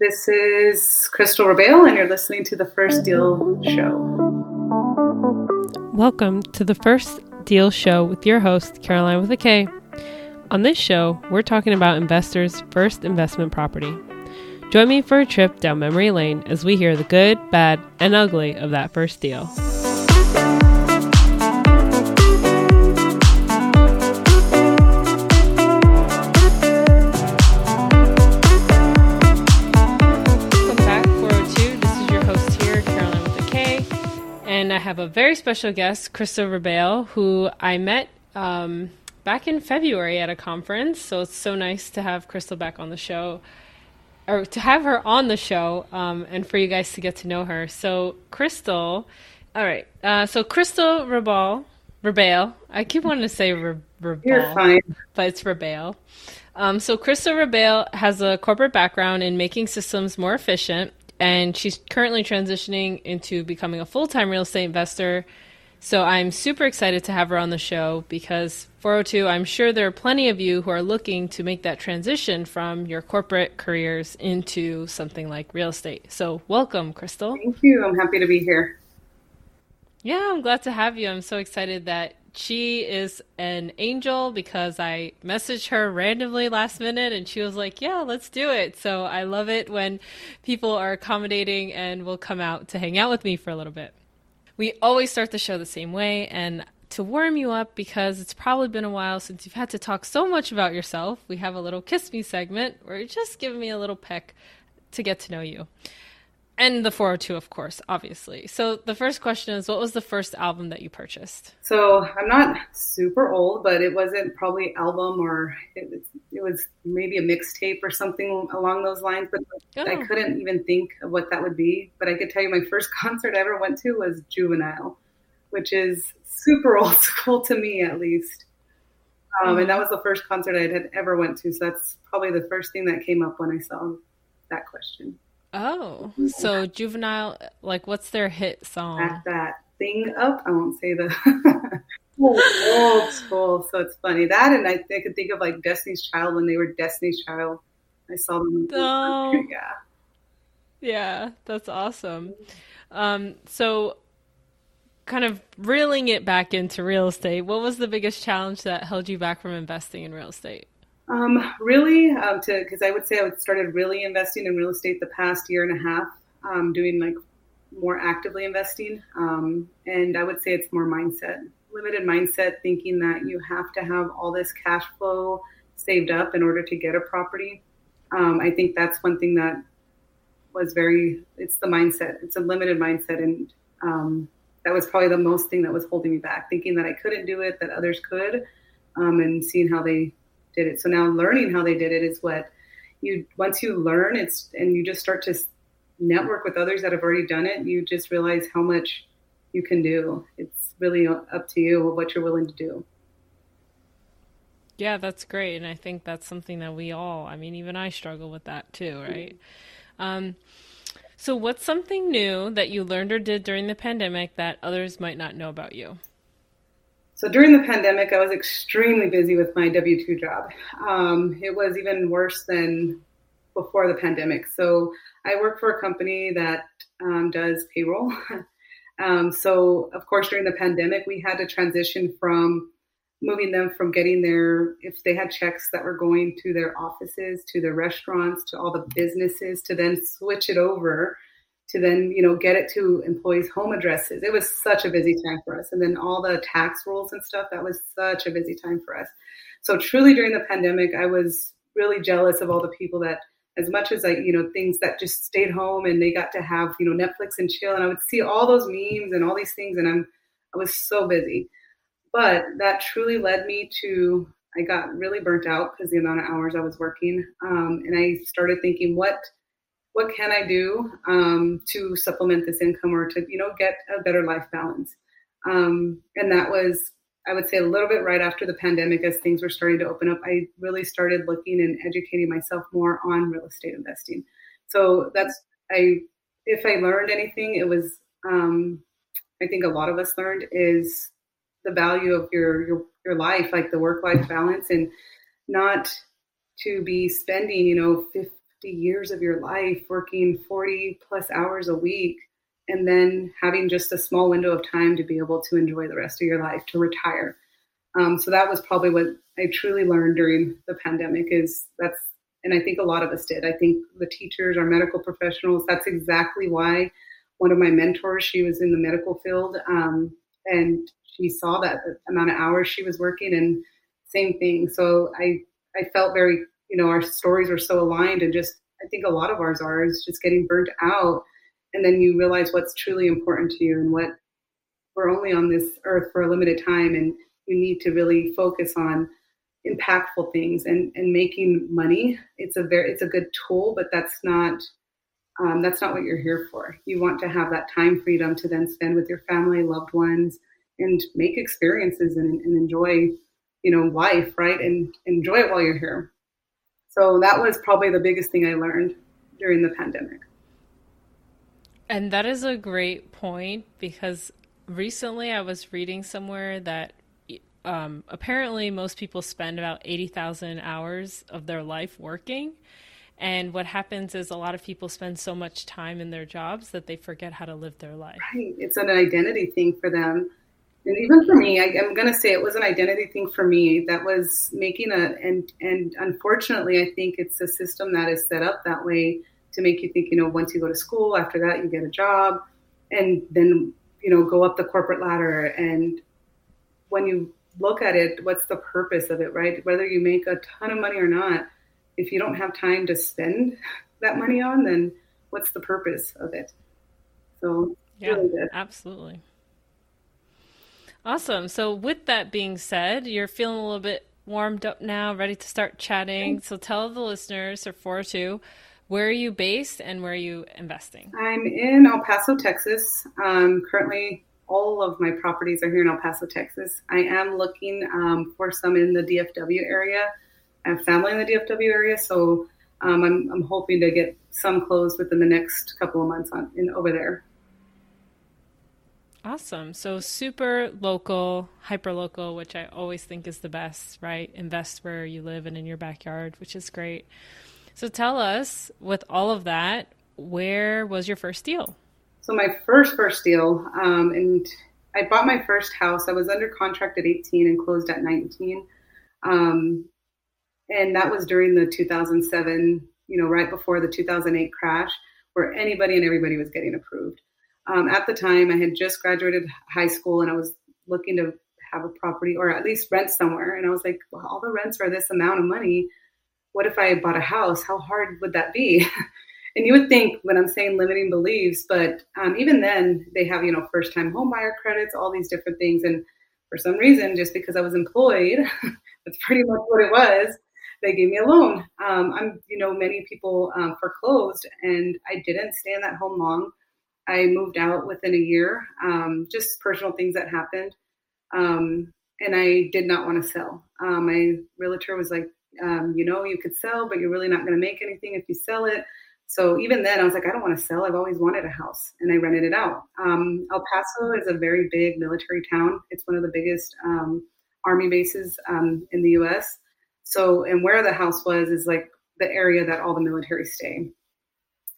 This is Crystal Ribal, and you're listening to the First Deal Show. Welcome to the First Deal Show with your host, Caroline with a K. On this show, we're talking about investors' first investment property. Join me for a trip down memory lane as we hear the good, bad, and ugly of that first deal. Have a very special guest, Crystal Ribal, who I met um, back in February at a conference. So it's so nice to have Crystal back on the show, or to have her on the show, um, and for you guys to get to know her. So, Crystal, all right. Uh, so, Crystal Rabal, Ribal, I keep wanting to say You're fine. but it's Ribal. Um, so, Crystal Ribal has a corporate background in making systems more efficient, and she's currently transitioning into becoming a full time real estate investor. So, I'm super excited to have her on the show because 402, I'm sure there are plenty of you who are looking to make that transition from your corporate careers into something like real estate. So, welcome, Crystal. Thank you. I'm happy to be here. Yeah, I'm glad to have you. I'm so excited that she is an angel because I messaged her randomly last minute and she was like, Yeah, let's do it. So I love it when people are accommodating and will come out to hang out with me for a little bit. We always start the show the same way and to warm you up because it's probably been a while since you've had to talk so much about yourself, we have a little kiss me segment where you're just giving me a little peck to get to know you and the 402 of course obviously so the first question is what was the first album that you purchased So I'm not super old, but it wasn't probably album or it was, it was maybe a mixtape or something along those lines. But I Oh. couldn't even think of what that would be. But I could tell you my first concert I ever went to was Juvenile, which is super old school to me at least. Um, and that was the first concert I had ever went to. So that's probably the first thing that came up when I saw that question. Oh so juvenile like what's their hit song Back that thing up. I won't say the old, school. So it's funny that, and I, I could think of like Destiny's Child when they were Destiny's Child. I saw them. Oh. yeah. yeah that's awesome um so kind of reeling it back into real estate what was the biggest challenge that held you back from investing in real estate Um, really, um, to because I would say I started really investing in real estate the past year and a half, um, doing like more actively investing. Um, and I would say it's more mindset, limited mindset, thinking that you have to have all this cash flow saved up in order to get a property. Um, I think that's one thing that was very. It's the mindset. It's a limited mindset, and um, that was probably the most thing that was holding me back, thinking that I couldn't do it, that others could, and seeing how they did it. So now learning how they did it is what you once you learn it's and you just start to network with others that have already done it, you just realize how much you can do. It's really up to you what you're willing to do. Yeah, that's great. And I think that's something that we all, I mean, even I struggle with that too, right? Um, so, what's something new that you learned or did during the pandemic that others might not know about you? So during the pandemic, I was extremely busy with my W 2 job. Um, it was even worse than before the pandemic. So I work for a company that um, does payroll. um, so, of course, during the pandemic, we had to transition from moving them from getting their, if they had checks that were going to their offices, to their restaurants, to all the businesses, to then switch it over to then you know get it to employees home addresses. It was such a busy time for us. And then all the tax rules and stuff that was such a busy time for us. So truly during the pandemic i was really jealous of all the people that as much as I, you know things that just stayed home and they got to have you know netflix and chill and i would see all those memes and all these things and i'm i was so busy. But that truly led me to i got really burnt out because the amount of hours i was working um, and i started thinking what what can I do um, to supplement this income or to you know get a better life balance? Um, and that was I would say a little bit right after the pandemic as things were starting to open up. I really started looking and educating myself more on real estate investing. So that's I if I learned anything, it was um, I think a lot of us learned is the value of your your your life, like the work life balance, and not to be spending you know years of your life working 40 plus hours a week and then having just a small window of time to be able to enjoy the rest of your life to retire. Um, so that was probably what I truly learned during the pandemic is that's, and I think a lot of us did. I think the teachers, our medical professionals, that's exactly why one of my mentors, she was in the medical field, um, and she saw that amount of hours she was working, and same thing. So I, I felt very, you know, our stories are so aligned, and just I think a lot of ours are is just getting burnt out. And then you realize what's truly important to you and what we're only on this earth for a limited time. And you need to really focus on impactful things and, and making money. It's a very it's a good tool but that's not um, that's not what you're here for. You want to have that time freedom to then spend with your family loved ones and make experiences and, and enjoy you know life right? And enjoy it while you're here so that was probably the biggest thing i learned during the pandemic and that is a great point because recently I was reading somewhere that um, apparently most people spend about 80,000 hours of their life working. And what happens is a lot of people spend so much time in their jobs that they forget how to live their life. Right. It's an identity thing for them. And even for me, I, am going to say it was an identity thing for me that was making a, and, and unfortunately, I think it's a system that is set up that way to make you think, you know, once you go to school, after that you get a job, and then you know go up the corporate ladder. And when you look at it, what's the purpose of it, right? Whether you make a ton of money or not, if you don't have time to spend that money on, then what's the purpose of it? So yeah, really absolutely. Awesome. So with that being said, you're feeling a little bit warmed up now, ready to start chatting. So tell the listeners or for two where are you based and where are you investing? I'm in El Paso, Texas. Um, currently, all of my properties are here in El Paso, Texas. I am looking um, for some in the DFW area. I have family in the DFW area, so um, I'm, I'm, hoping to get some closed within the next couple of months on in over there. Awesome. So super local, hyper local, which I always think is the best, right? Invest where you live and in your backyard, which is great. So tell us, with all of that, where was your first deal? So my first first deal, um, and I bought my first house. I was under contract at 18 and closed at 19, um, and that was during the 2007, you know, right before the 2008 crash, where anybody and everybody was getting approved. Um, at the time, I had just graduated high school, and I was looking to have a property or at least rent somewhere. And I was like, well, all the rents are this amount of money what if I bought a house? How hard would that be? and you would think when I'm saying limiting beliefs, but um, even then they have, you know, first time home buyer credits, all these different things. And for some reason, just because I was employed, that's pretty much what it was. They gave me a loan. Um, I'm, you know, many people um, foreclosed and I didn't stay in that home long. I moved out within a year, um, just personal things that happened. Um, and I did not want to sell. Um, my realtor was like, um, you know you could sell, but you're really not going to make anything if you sell it. So even then, I was like, I don't want to sell. I've always wanted a house, and I rented it out. Um, El Paso is a very big military town. It's one of the biggest um, army bases in the U.S. So, and where the house was is like the area that all the military stay.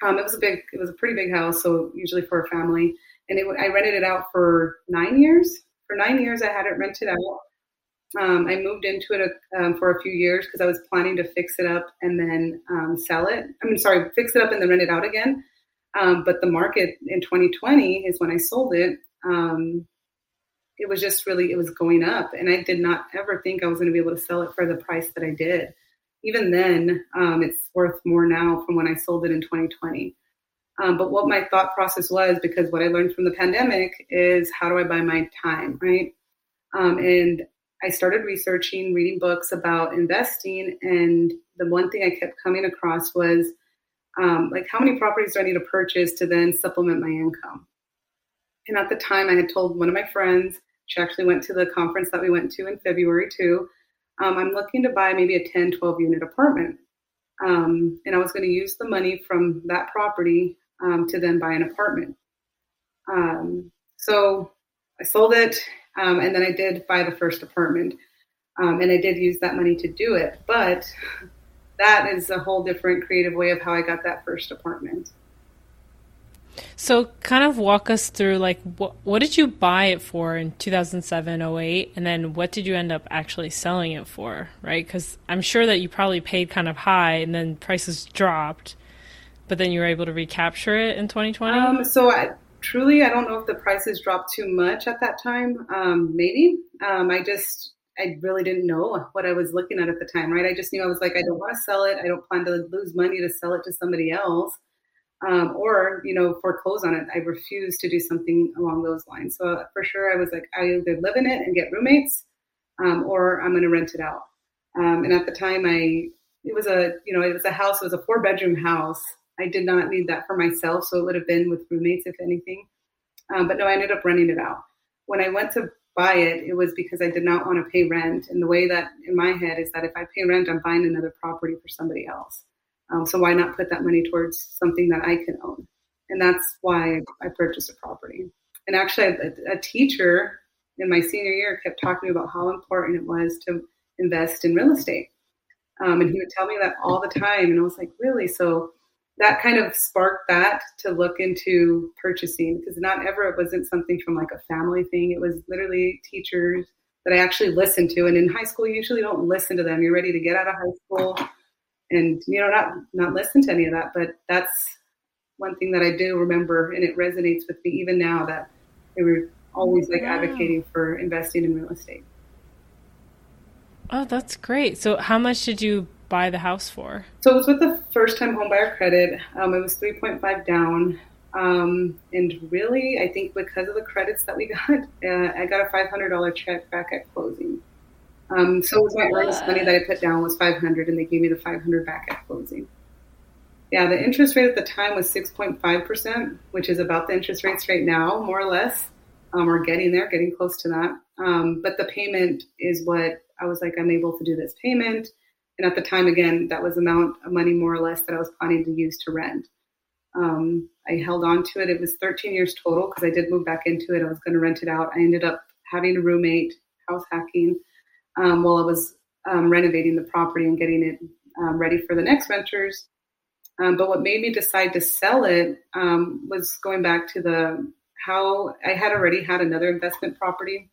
Um, it was a big, it was a pretty big house. So usually for a family, and it, I rented it out for nine years. For nine years, I had it rented out. Um, I moved into it um, for a few years because I was planning to fix it up and then um, sell it. I mean, sorry, fix it up and then rent it out again. Um, but the market in 2020 is when I sold it. Um, it was just really, it was going up. And I did not ever think I was going to be able to sell it for the price that I did. Even then, um, it's worth more now from when I sold it in 2020. but what my thought process was, because what I learned from the pandemic is how do I buy my time, right? Um, and I started researching, reading books about investing, and the one thing I kept coming across was um, like, how many properties do I need to purchase to then supplement my income? And at the time, I had told one of my friends, she actually went to the conference that we went to in February too. Um, I'm looking to buy maybe a 10, 12 unit apartment. Um, and I was going to use the money from that property um, to then buy an apartment. Um, so I sold it um, and then I did buy the first apartment. Um, and I did use that money to do it. But that is a whole different creative way of how I got that first apartment. So, kind of walk us through like what what did you buy it for in 2007, 08, and then what did you end up actually selling it for, right? Because I'm sure that you probably paid kind of high and then prices dropped, but then you were able to recapture it in 2020. Um, so, I, truly, I don't know if the prices dropped too much at that time. Um, maybe um, I just I really didn't know what I was looking at at the time, right? I just knew I was like, I don't want to sell it. I don't plan to lose money to sell it to somebody else um, or you know foreclose on it. I refuse to do something along those lines. So uh, for sure, I was like, I either live in it and get roommates, um, or I'm going to rent it out. Um, and at the time, I it was a you know it was a house. It was a four bedroom house. I did not need that for myself, so it would have been with roommates if anything. Um, but no, I ended up renting it out. When I went to buy it, it was because I did not want to pay rent. And the way that in my head is that if I pay rent, I'm buying another property for somebody else. Um, so why not put that money towards something that I can own? And that's why I purchased a property. And actually, a, a teacher in my senior year kept talking to me about how important it was to invest in real estate. Um, and he would tell me that all the time. And I was like, really? So that kind of sparked that to look into purchasing because not ever it wasn't something from like a family thing. It was literally teachers that I actually listened to. And in high school, you usually don't listen to them. You're ready to get out of high school and you know not not listen to any of that but that's one thing that i do remember and it resonates with me even now that they were always like wow. advocating for investing in real estate. Oh that's great. So how much did you buy the house for? So it was with the first time home buyer credit. Um, it was 3.5 down. Um, and really i think because of the credits that we got uh, i got a $500 check back at closing um, so was my earnest money that I put down was 500 and they gave me the 500 back at closing. Yeah, the interest rate at the time was 6.5%, which is about the interest rates right now, more or less. Um, we're getting there, getting close to that. Um, but the payment is what I was like, I'm able to do this payment. And at the time, again, that was the amount of money more or less that I was planning to use to rent. Um, I held on to it. It was 13 years total because I did move back into it. I was going to rent it out. I ended up having a roommate, house hacking um, while I was um, renovating the property and getting it um, ready for the next renters. Um, but what made me decide to sell it um, was going back to the how I had already had another investment property,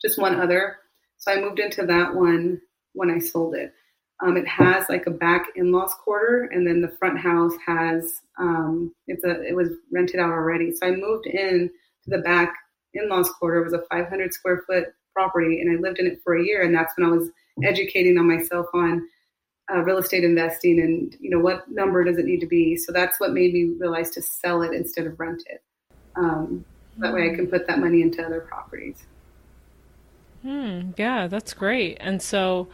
just one other. So I moved into that one when I sold it. Um, it has like a back in-laws quarter, and then the front house has um, it's a it was rented out already. So I moved in to the back in-laws quarter. It was a 500 square foot property and I lived in it for a year. And that's when I was educating on myself on uh, real estate investing and, you know, what number does it need to be? So that's what made me realize to sell it instead of rent it. Um, that way I can put that money into other properties. Hmm, yeah, that's great. And so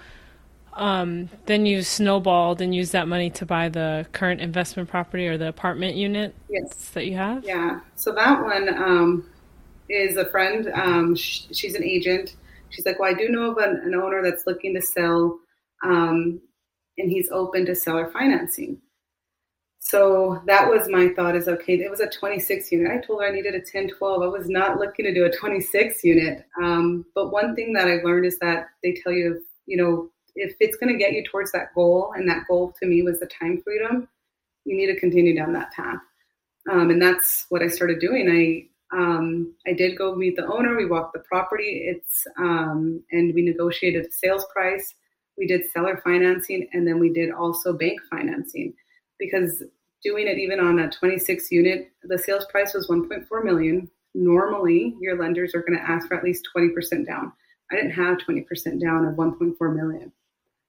um, then you snowballed and used that money to buy the current investment property or the apartment unit yes. that you have? Yeah. So that one, um, is a friend. Um, sh- she's an agent. She's like, well, I do know of an, an owner that's looking to sell, um, and he's open to seller financing. So that was my thought is okay, it was a 26 unit. I told her I needed a 10, 12. I was not looking to do a 26 unit. Um, but one thing that I've learned is that they tell you, you know, if it's going to get you towards that goal, and that goal to me was the time freedom, you need to continue down that path. Um, and that's what I started doing. I um, I did go meet the owner. We walked the property. It's um, and we negotiated a sales price. We did seller financing, and then we did also bank financing because doing it even on a 26 unit, the sales price was 1.4 million. Normally, your lenders are going to ask for at least 20% down. I didn't have 20% down of 1.4 million.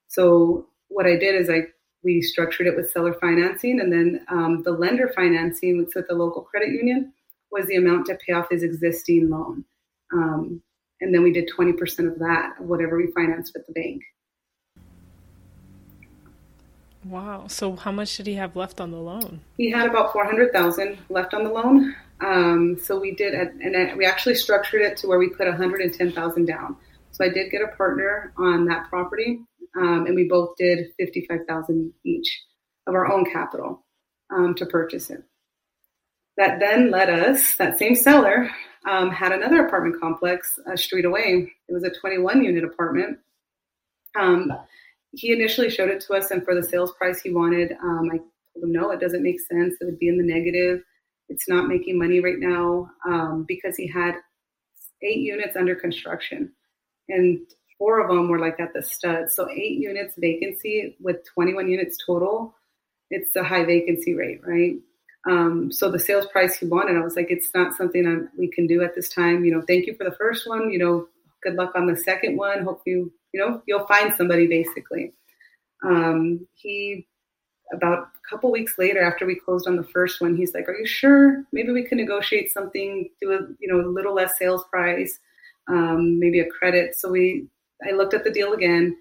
So what I did is I we structured it with seller financing, and then um, the lender financing was with the local credit union was the amount to pay off his existing loan. Um, and then we did 20% of that, of whatever we financed with the bank. Wow. So how much did he have left on the loan? He had about 400,000 left on the loan. Um, so we did, and we actually structured it to where we put 110,000 down. So I did get a partner on that property, um, and we both did 55,000 each of our own capital um, to purchase it that then led us, that same seller um, had another apartment complex a street away. It was a 21 unit apartment. Um, he initially showed it to us, and for the sales price he wanted, um, I told him no, it doesn't make sense. It would be in the negative. It's not making money right now um, because he had eight units under construction, and four of them were like at the stud. So eight units vacancy with 21 units total. It's a high vacancy rate, right? Um, so the sales price he wanted, I was like, it's not something we can do at this time. You know, thank you for the first one. You know, good luck on the second one. Hope you, you know, you'll find somebody basically. Um, he about a couple weeks later after we closed on the first one he's like are you sure maybe we can negotiate something do a you know a little less sales price um, maybe a credit so we i looked at the deal again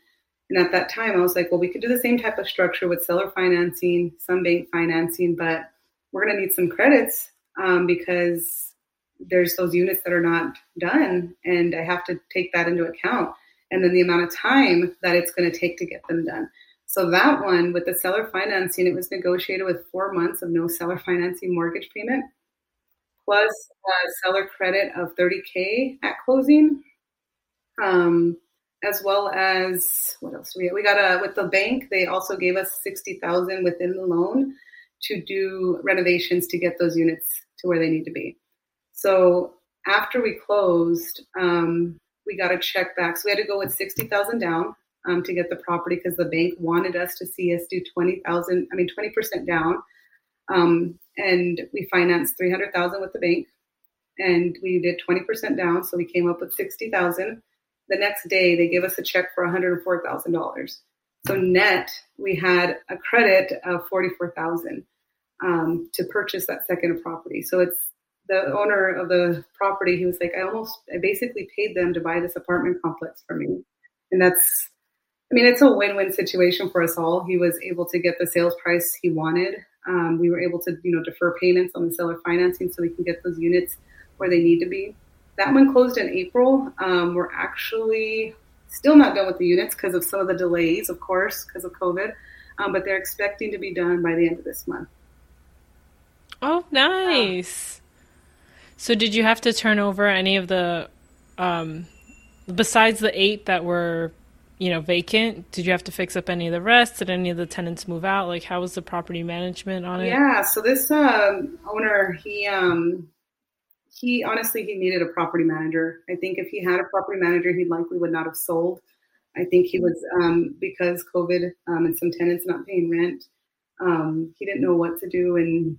and at that time i was like well we could do the same type of structure with seller financing some bank financing but we're going to need some credits um, because there's those units that are not done and i have to take that into account. And then the amount of time that it's going to take to get them done. So that one with the seller financing, it was negotiated with four months of no seller financing mortgage payment, plus a seller credit of 30k at closing, um, as well as what else we we got a with the bank. They also gave us 60,000 within the loan to do renovations to get those units to where they need to be. So after we closed, um, we got a check back. So we had to go with 60,000 down um, to get the property because the bank wanted us to see us do 20,000, I mean, 20% down. Um, and we financed 300,000 with the bank and we did 20% down. So we came up with 60,000. The next day they gave us a check for $104,000. So net, we had a credit of 44,000 um, to purchase that second property. So it's the owner of the property. He was like, I almost, I basically paid them to buy this apartment complex for me. And that's I mean, it's a win-win situation for us all. He was able to get the sales price he wanted. Um, we were able to, you know, defer payments on the seller financing so we can get those units where they need to be. That one closed in April. Um, we're actually still not done with the units because of some of the delays, of course, because of COVID. Um, but they're expecting to be done by the end of this month. Oh, nice. So, did you have to turn over any of the, um, besides the eight that were you know, vacant? Did you have to fix up any of the rest? Did any of the tenants move out? Like, how was the property management on it? Yeah, so this um, owner, he um, he honestly he needed a property manager. I think if he had a property manager, he likely would not have sold. I think he was um, because COVID um, and some tenants not paying rent. Um, he didn't know what to do, and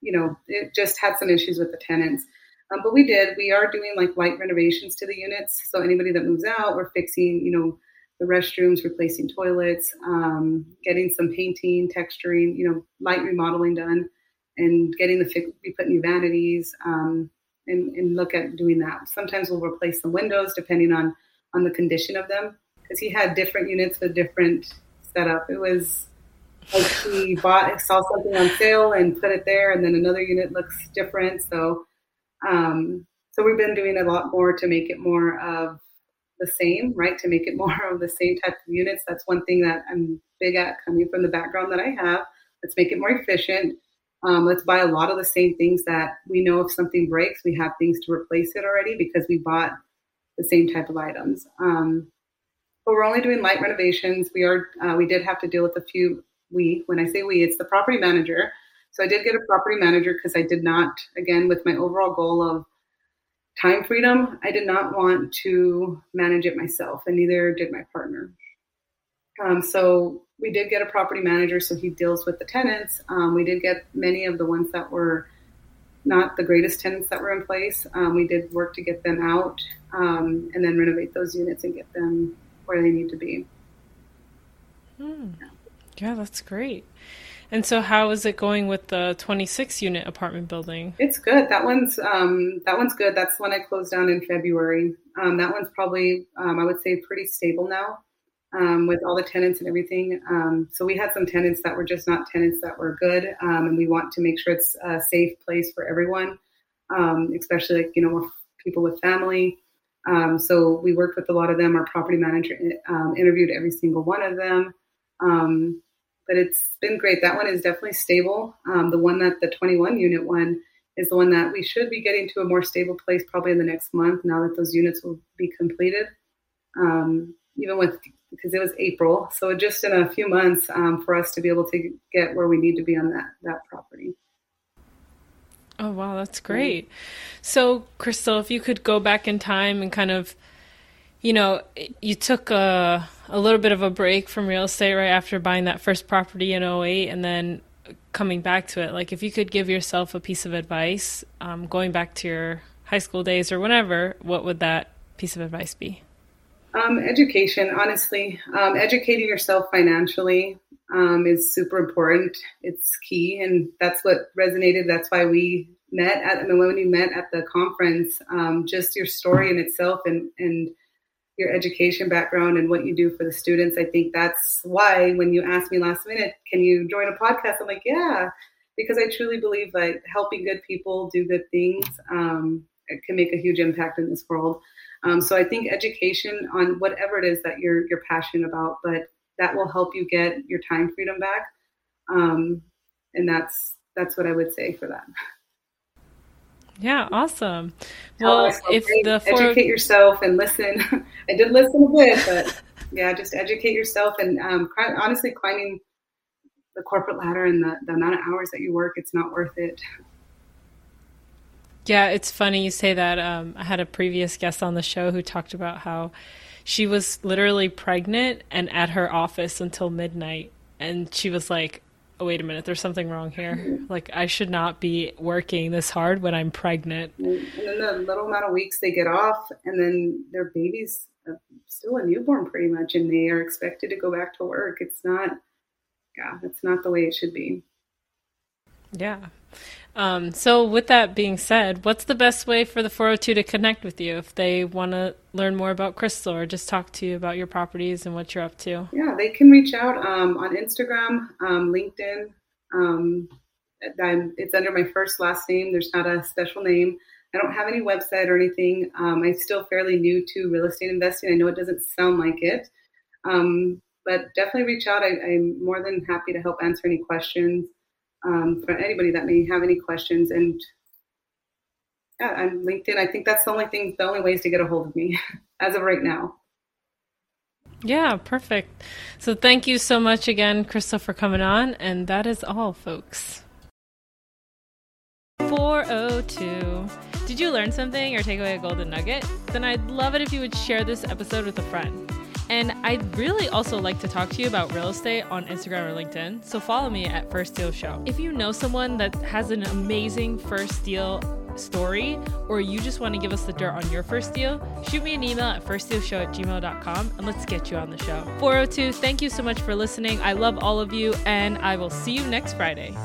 you know, it just had some issues with the tenants. Um, but we did. We are doing like light renovations to the units. So anybody that moves out, we're fixing, you know, the restrooms, replacing toilets, um, getting some painting, texturing, you know, light remodeling done, and getting the we put new vanities, um, and, and look at doing that. Sometimes we'll replace the windows depending on on the condition of them, because he had different units with different setup. It was like he bought saw something on sale and put it there, and then another unit looks different. So, um, so we've been doing a lot more to make it more of the same, right? To make it more of the same type of units. That's one thing that I'm big at coming from the background that I have. Let's make it more efficient. Um, let's buy a lot of the same things that we know if something breaks, we have things to replace it already because we bought the same type of items. Um, but we're only doing light renovations. We are uh, we did have to deal with a few. We when I say we, it's the property manager. So I did get a property manager because I did not, again, with my overall goal of time freedom, I did not want to manage it myself, and neither did my partner. Um, so we did get a property manager, so he deals with the tenants. Um, we did get many of the ones that were not the greatest tenants that were in place. Um, we did work to get them out um, and then renovate those units and get them where they need to be. Hmm. Yeah, that's great. And so, how is it going with the 26 unit apartment building? It's good. That one's um, that one's good. That's when I closed down in February. Um, that one's probably um, I would say pretty stable now um, with all the tenants and everything. Um, so we had some tenants that were just not tenants that were good, um, and we want to make sure it's a safe place for everyone, especially like you know people with family. so we worked with a lot of them. Our property manager interviewed every single one of them. Um, but it's been great. That one is definitely stable. Um, the one that the 21 unit one is the one that we should be getting to a more stable place probably in the next month now that those units will be completed. Um, even with because it was April. So just in a few months um, for us to be able to get where we need to be on that that property. Oh wow, that's great. So, Crystal, if you could go back in time and kind of, you know, you took a a little bit of a break from real estate right after buying that first property in 08 and then coming back to it. Like, if you could give yourself a piece of advice, um, going back to your high school days or whenever, what would that piece of advice be? Um, education, honestly, um, educating yourself financially um, is super important. It's key, and that's what resonated. That's why we met at I mean, when we met at the conference. Um, just your story in itself, and and your education background and what you do for the students. I think that's why when you asked me last minute, can you join a podcast? I'm like, yeah, because I truly believe that helping good people do good things um, can make a huge impact in this world. Um, so I think education on whatever it is that you're you're passionate about, but that will help you get your time freedom back. Um, and that's that's what I would say for that. Yeah, awesome. Well, if the four... educate yourself and listen, I did listen a bit, but yeah, just educate yourself and um, honestly, climbing the corporate ladder and the, the amount of hours that you work, it's not worth it. Yeah, it's funny you say that. Um, I had a previous guest on the show who talked about how she was literally pregnant and at her office until midnight. And she was like, oh, wait a minute, there's something wrong here. Like, I should not be working this hard when I'm pregnant. And then the little amount of weeks they get off, and then their baby's still a newborn pretty much, and they are expected to go back to work. It's not, yeah, it's not the way it should be. Yeah. Um, so, with that being said, what's the best way for the 402 to connect with you if they want to learn more about Crystal or just talk to you about your properties and what you're up to? Yeah, they can reach out um, on Instagram, um, LinkedIn. Um, it's under my first last name. There's not a special name. I don't have any website or anything. Um, I'm still fairly new to real estate investing. I know it doesn't sound like it, um, but definitely reach out. I, I'm more than happy to help answer any questions um, for anybody that may have any questions. And yeah, on LinkedIn, I think that's the only thing, the only ways to get a hold of me as of right now. Yeah, perfect. So thank you so much again, Crystal, for coming on. And that is all, folks. 402. Did you learn something or take away a golden nugget? Then I'd love it if you would share this episode with a friend. And I'd really also like to talk to you about real estate on Instagram or LinkedIn. So follow me at First Deal Show. If you know someone that has an amazing first deal story, or you just want to give us the dirt on your first deal, shoot me an email at firstdealshow at gmail.com and let's get you on the show. 402, thank you so much for listening. I love all of you, and I will see you next Friday.